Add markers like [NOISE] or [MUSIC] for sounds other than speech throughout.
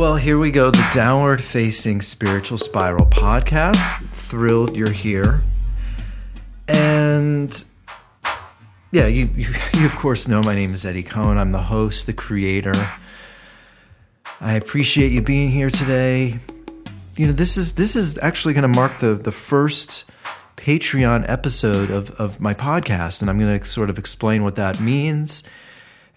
Well, here we go, the Downward Facing Spiritual Spiral podcast. Thrilled you're here. And yeah, you, you, [LAUGHS] you of course know my name is Eddie Cohn. I'm the host, the creator. I appreciate you being here today. You know, this is this is actually going to mark the the first Patreon episode of of my podcast and I'm going to sort of explain what that means.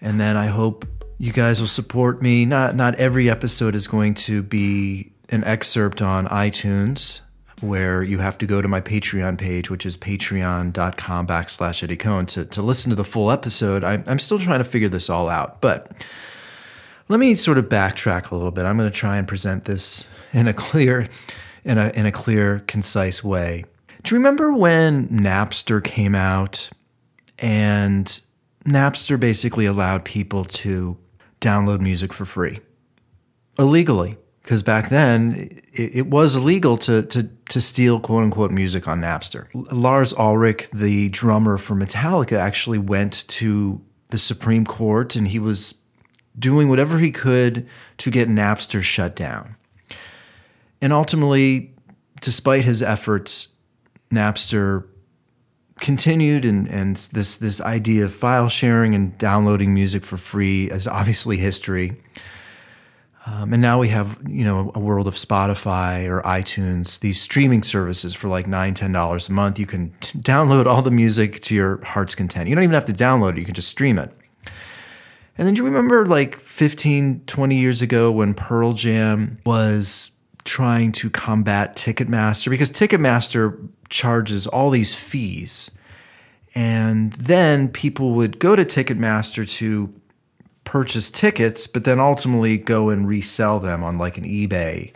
And then I hope you guys will support me. Not not every episode is going to be an excerpt on iTunes where you have to go to my Patreon page, which is patreon.com backslash Eddie Cohn to, to listen to the full episode. I, I'm still trying to figure this all out. But let me sort of backtrack a little bit. I'm going to try and present this in a clear, in a, in a clear, concise way. Do you remember when Napster came out and Napster basically allowed people to download music for free illegally because back then it, it, was illegal to, to, to steal quote unquote music on Napster. Lars Ulrich, the drummer for Metallica, actually went to the Supreme Court and he was doing whatever he could to get Napster shut down. And ultimately, despite his efforts, Napster continued and, and this this idea of file sharing and downloading music for free is obviously history. Um, and now we have you know a world of Spotify or iTunes, these streaming services for like nine ten dollars a month. You can t- download all the music to your heart's content. You don't even have to download it; you can just stream it. And then do you remember like 15, 20 years ago when Pearl Jam was trying to combat Ticketmaster because Ticketmaster charges all these fees. And then people would go to Ticketmaster to purchase tickets, but then ultimately go and resell them on like an eBay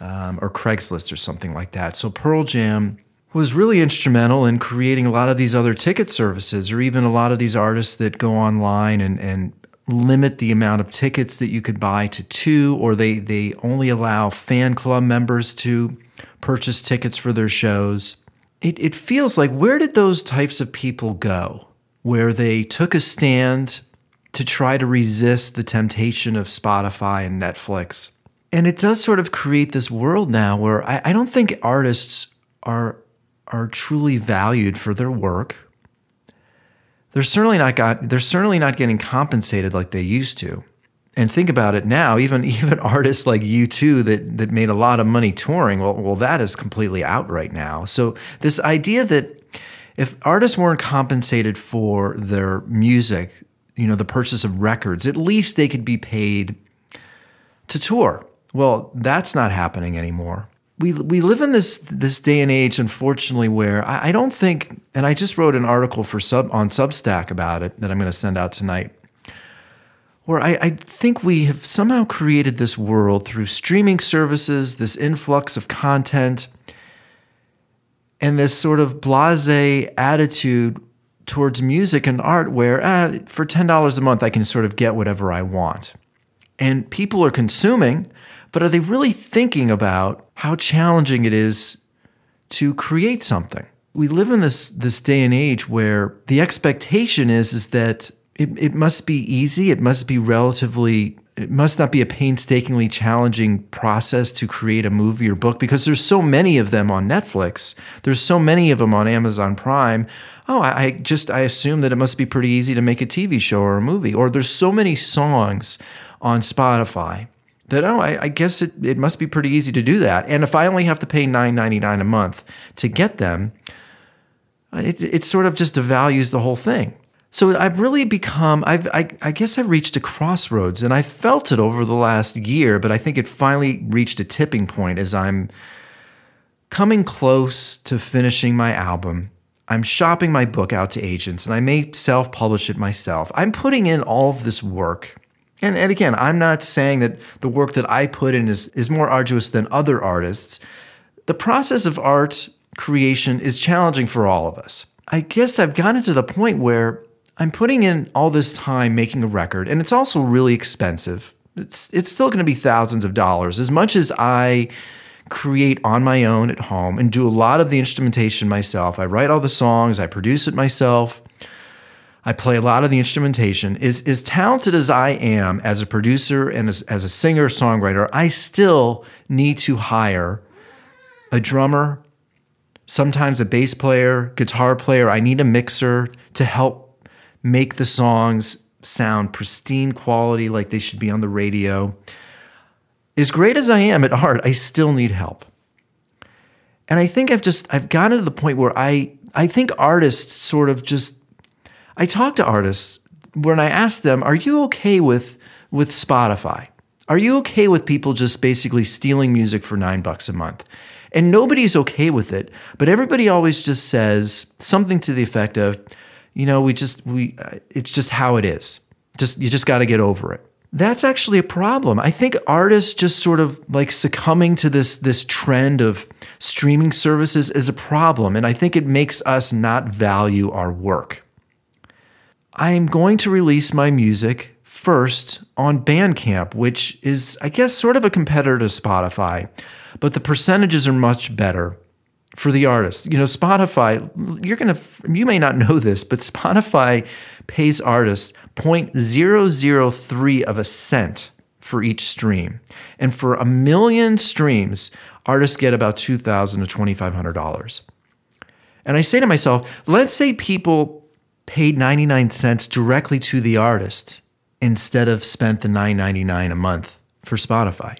um, or Craigslist or something like that. So Pearl Jam was really instrumental in creating a lot of these other ticket services, or even a lot of these artists that go online and, and limit the amount of tickets that you could buy to two, or they, they only allow fan club members to purchase tickets for their shows. It, it feels like where did those types of people go? Where they took a stand to try to resist the temptation of Spotify and Netflix. And it does sort of create this world now where I, I don't think artists are are truly valued for their work they're certainly not got they're certainly not getting compensated like they used to. And think about it now, even [LAUGHS] even artists like U2 that that made a lot of money touring, well, well, that is completely out right now. So this idea that if artists weren't compensated for their music, you know, the purchase of records, at least they could be paid to tour. Well, that's not happening anymore we we live in this this day and age, unfortunately, where I, I don't think, and I just wrote an article for sub on Substack about it that I'm going to send out tonight, where I, I think we have somehow created this world through streaming services, this influx of content, and this sort of blase attitude towards music and art, where ah, for ten dollars a month I can sort of get whatever I want, and people are consuming but are they really thinking about how challenging it is to create something? We live in this this day and age where the expectation is is that it, it must be easy, it must be relatively it must not be a painstakingly challenging process to create a movie or book because there's so many of them on Netflix. There's so many of them on Amazon Prime. Oh, I, I, just I assume that it must be pretty easy to make a TV show or a movie. Or there's so many songs on Spotify that oh I, I, guess it, it must be pretty easy to do that and if i only have to pay $9.99 a month to get them Uh, it, it sort of just devalues the whole thing. So i've really become I've, I, I guess i've reached a crossroads and i felt it over the last year but i think it finally reached a tipping point as i'm coming close to finishing my album. I'm shopping my book out to agents and i may self-publish it myself. I'm putting in all of this work. And, and again, I'm not saying that the work that I put in is, is more arduous than other artists. The process of art creation is challenging for all of us. I guess I've gotten to the point where I'm putting in all this time making a record, and it's also really expensive. It's, it's still going to be thousands of dollars. As much as I create on my own at home and do a lot of the instrumentation myself, I write all the songs, I produce it myself. I play a lot of the instrumentation. Is as talented as I am as a producer and as, as a singer songwriter, I still need to hire a drummer, sometimes a bass player, guitar player. I need a mixer to help make the songs sound pristine quality like they should be on the radio. As great as I am at art, I still need help. And I think I've just I've gotten to the point where I I think artists sort of just I talk to artists when I ask them, "Are you okay with with Spotify? Are you okay with people just basically stealing music for 9 bucks a month?" And nobody's okay with it, but everybody always just says something to the effect of, "You know, we just we uh, it's just how it is. Just you just got to get over it." That's actually a problem. I think artists just sort of like succumbing to this this trend of streaming services is a problem, and I think it makes us not value our work. I'm going to release my music first on Bandcamp, which is, I guess, sort of a competitor to Spotify, but the percentages are much better for the artist. You know, Spotify, you're going to, you may not know this, but Spotify pays artists 0.003 of a cent for each stream. And for a million streams, artists get about 2,000 to $2,500. And I say to myself, let's say people paid 99 cents directly to the artist instead of spent the 9.99 a month for Spotify.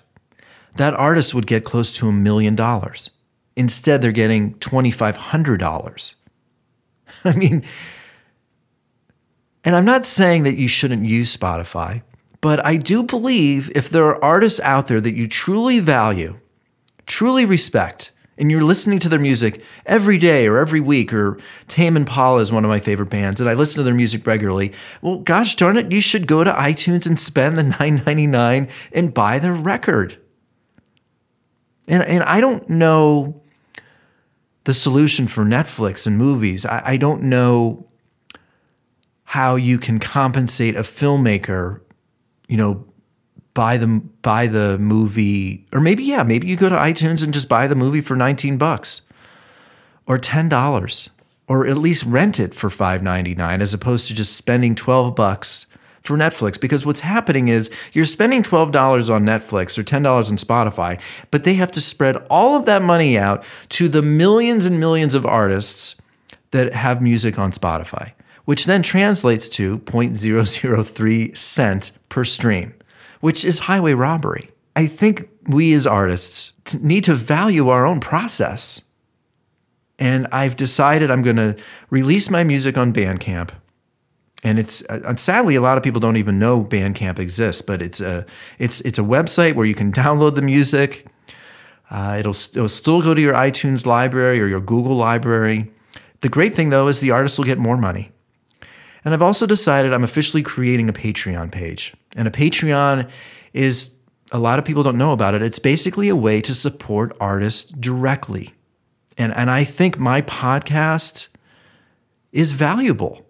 That artist would get close to a million dollars. Instead, they're getting $2,500. [LAUGHS] I mean, and I'm not saying that you shouldn't use Spotify, but I do believe if there are artists out there that you truly value, truly respect, and you're listening to their music every day or every week, or Tame Impala is one of my favorite bands, and I listen to their music regularly. Well, gosh darn it, you should go to iTunes and spend the [LAUGHS] $9.99 and buy their record. And, and I don't know the solution for Netflix and movies. I, I don't know how you can compensate a filmmaker, you know, buy the buy the movie or maybe yeah maybe you go to iTunes and just buy the movie for 19 bucks or $10 or at least rent it for 5.99 as opposed to just spending 12 bucks for Netflix. Because what's happening is you're spending $12 on Netflix or $10 on Spotify but they have to spread all of that money out to the millions and millions of artists that have music on Spotify which then translates to 0.003 cent per stream which is highway robbery. I think we as artists need to value our own process. And I've decided I'm going to release my music on Bandcamp. And it's uh, sadly a lot of people don't even know Bandcamp exists, but it's a it's it's a website where you can [LAUGHS] download the music. Uh, it'll it'll still go to your iTunes library or your Google library. The great thing though is the artist will get more money. And I've also decided I'm officially creating a Patreon page. And a Patreon is, a lot of people don't know about it. It's basically a way to support artists directly. And, and I think my podcast is valuable.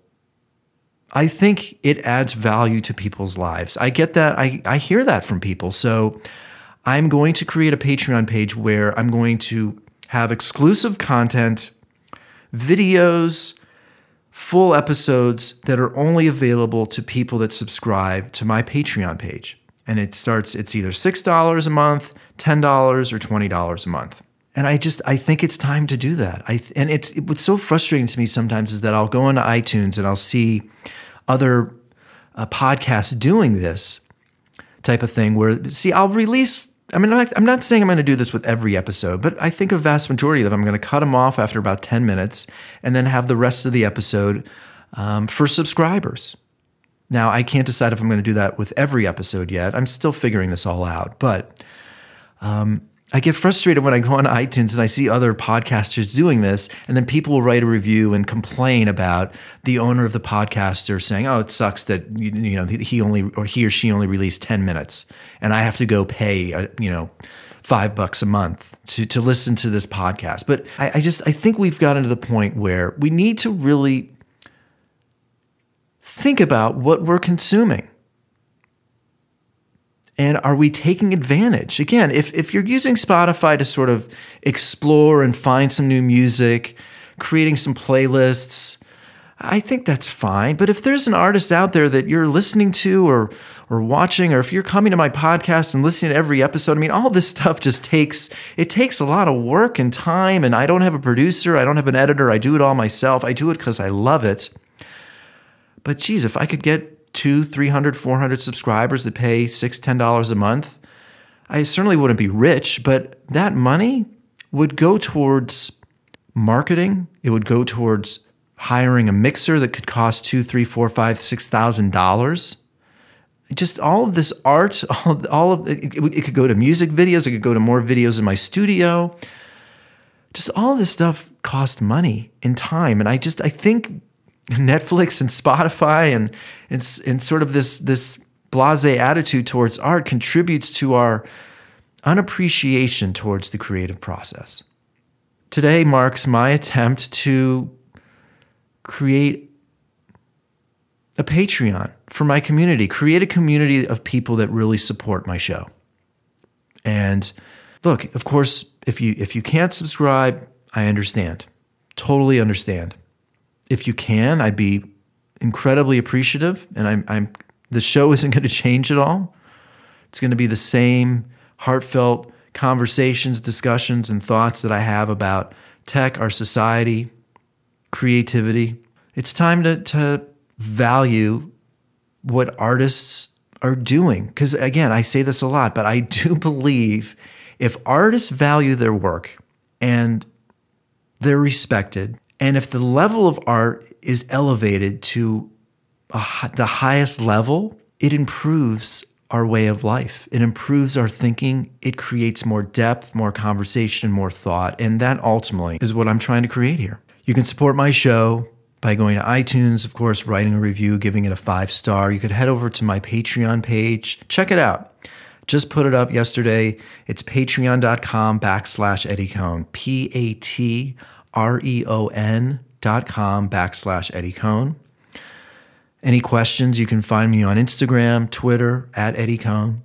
I think it adds value to people's lives. I get that. I, I hear that from people. So I'm going to create a Patreon page where I'm going to have exclusive content, videos, full episodes that are only available to people that subscribe to my Patreon page. And it starts, it's either $6 a month, $10, or $20 a month. And I just, I think it's time to do that. I, and it's, it, what's so frustrating to me sometimes is that I'll go into iTunes and I'll see other uh, podcasts doing this type of thing where, see, I'll release I mean, I'm not saying I'm going to do this with every episode, but I think a vast majority of them, I'm going to cut them off after about 10 minutes and then have the rest of the episode um, for subscribers. Now, I can't decide if I'm going to do that with every episode yet. I'm still figuring this all out, but um, I get frustrated when I go on iTunes and I see other podcasters doing this, and then people will write a review and complain about the owner of the podcaster saying, "Oh, it sucks that you know he only or he or she only released ten minutes, and I have to go pay uh, you know." five bucks a month to, to listen to this podcast. But I, I just I think we've gotten to the point where we need to really think about what we're consuming. And are we taking advantage? Again, if, if you're using Spotify to sort of explore and find some new music, creating some playlists, I think that's fine. But if there's an artist out there that you're listening to or or watching, or if you're coming to my podcast and listening to every episode, I mean, all this [LAUGHS] stuff just takes it takes a lot of work and time. And I don't have a producer, I don't have an editor, I do it all myself. I do it because I love it. But geez, if I could get two, 300, 400 subscribers that pay six, ten dollars a month, I certainly wouldn't be rich, but that money would go towards marketing. It would go towards hiring a mixer that could cost two, three, four, five, six thousand dollars. Just all of this art, [LAUGHS] all, all of it, it could go to music videos. It could go to more videos in my studio. Just all this stuff costs money and time, and I just I think [LAUGHS] Netflix and Spotify and and, and sort of this this blase attitude towards art contributes to our unappreciation towards the creative process. Today marks my attempt to create a Patreon for my community, create a community of people that really support my show. And look, of course, if you if you can't subscribe, I understand. Totally understand. If you can, I'd be incredibly appreciative and I'm I'm the show [LAUGHS] isn't going to change at all. It's going to be the same heartfelt conversations, discussions, and thoughts that I have about tech, our society, creativity. It's time to, to value what artists are doing. Because again, I say this a lot, but I [LAUGHS] do believe if artists value their work and they're respected, and if the level of art is elevated to a, the highest level, it improves our way of life. It improves our thinking. It creates more depth, more conversation, more thought. And that ultimately is what I'm trying to create here. You can support my show by going to iTunes, of course, writing a review, giving it a five star. You could head over to my Patreon page. Check it out. Just put it up yesterday. It's patreon.com backslash Eddie Cohn. P A T R E O N dot com backslash Eddie Cohn. Any questions, you can find me on Instagram, Twitter, at Eddie Cohn.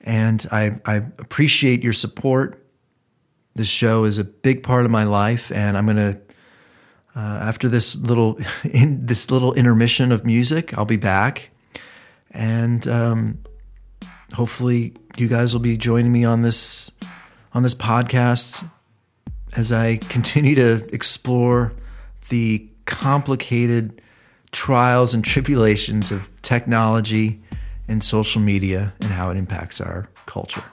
And I, I appreciate your support. This show is a big part of my life, and I'm going to, uh, after this little, [LAUGHS] in, this little intermission of music, I'll be back, and um, hopefully you guys will be joining me on this, on this podcast as I continue to explore the complicated trials and tribulations of technology and social media and how it impacts our culture.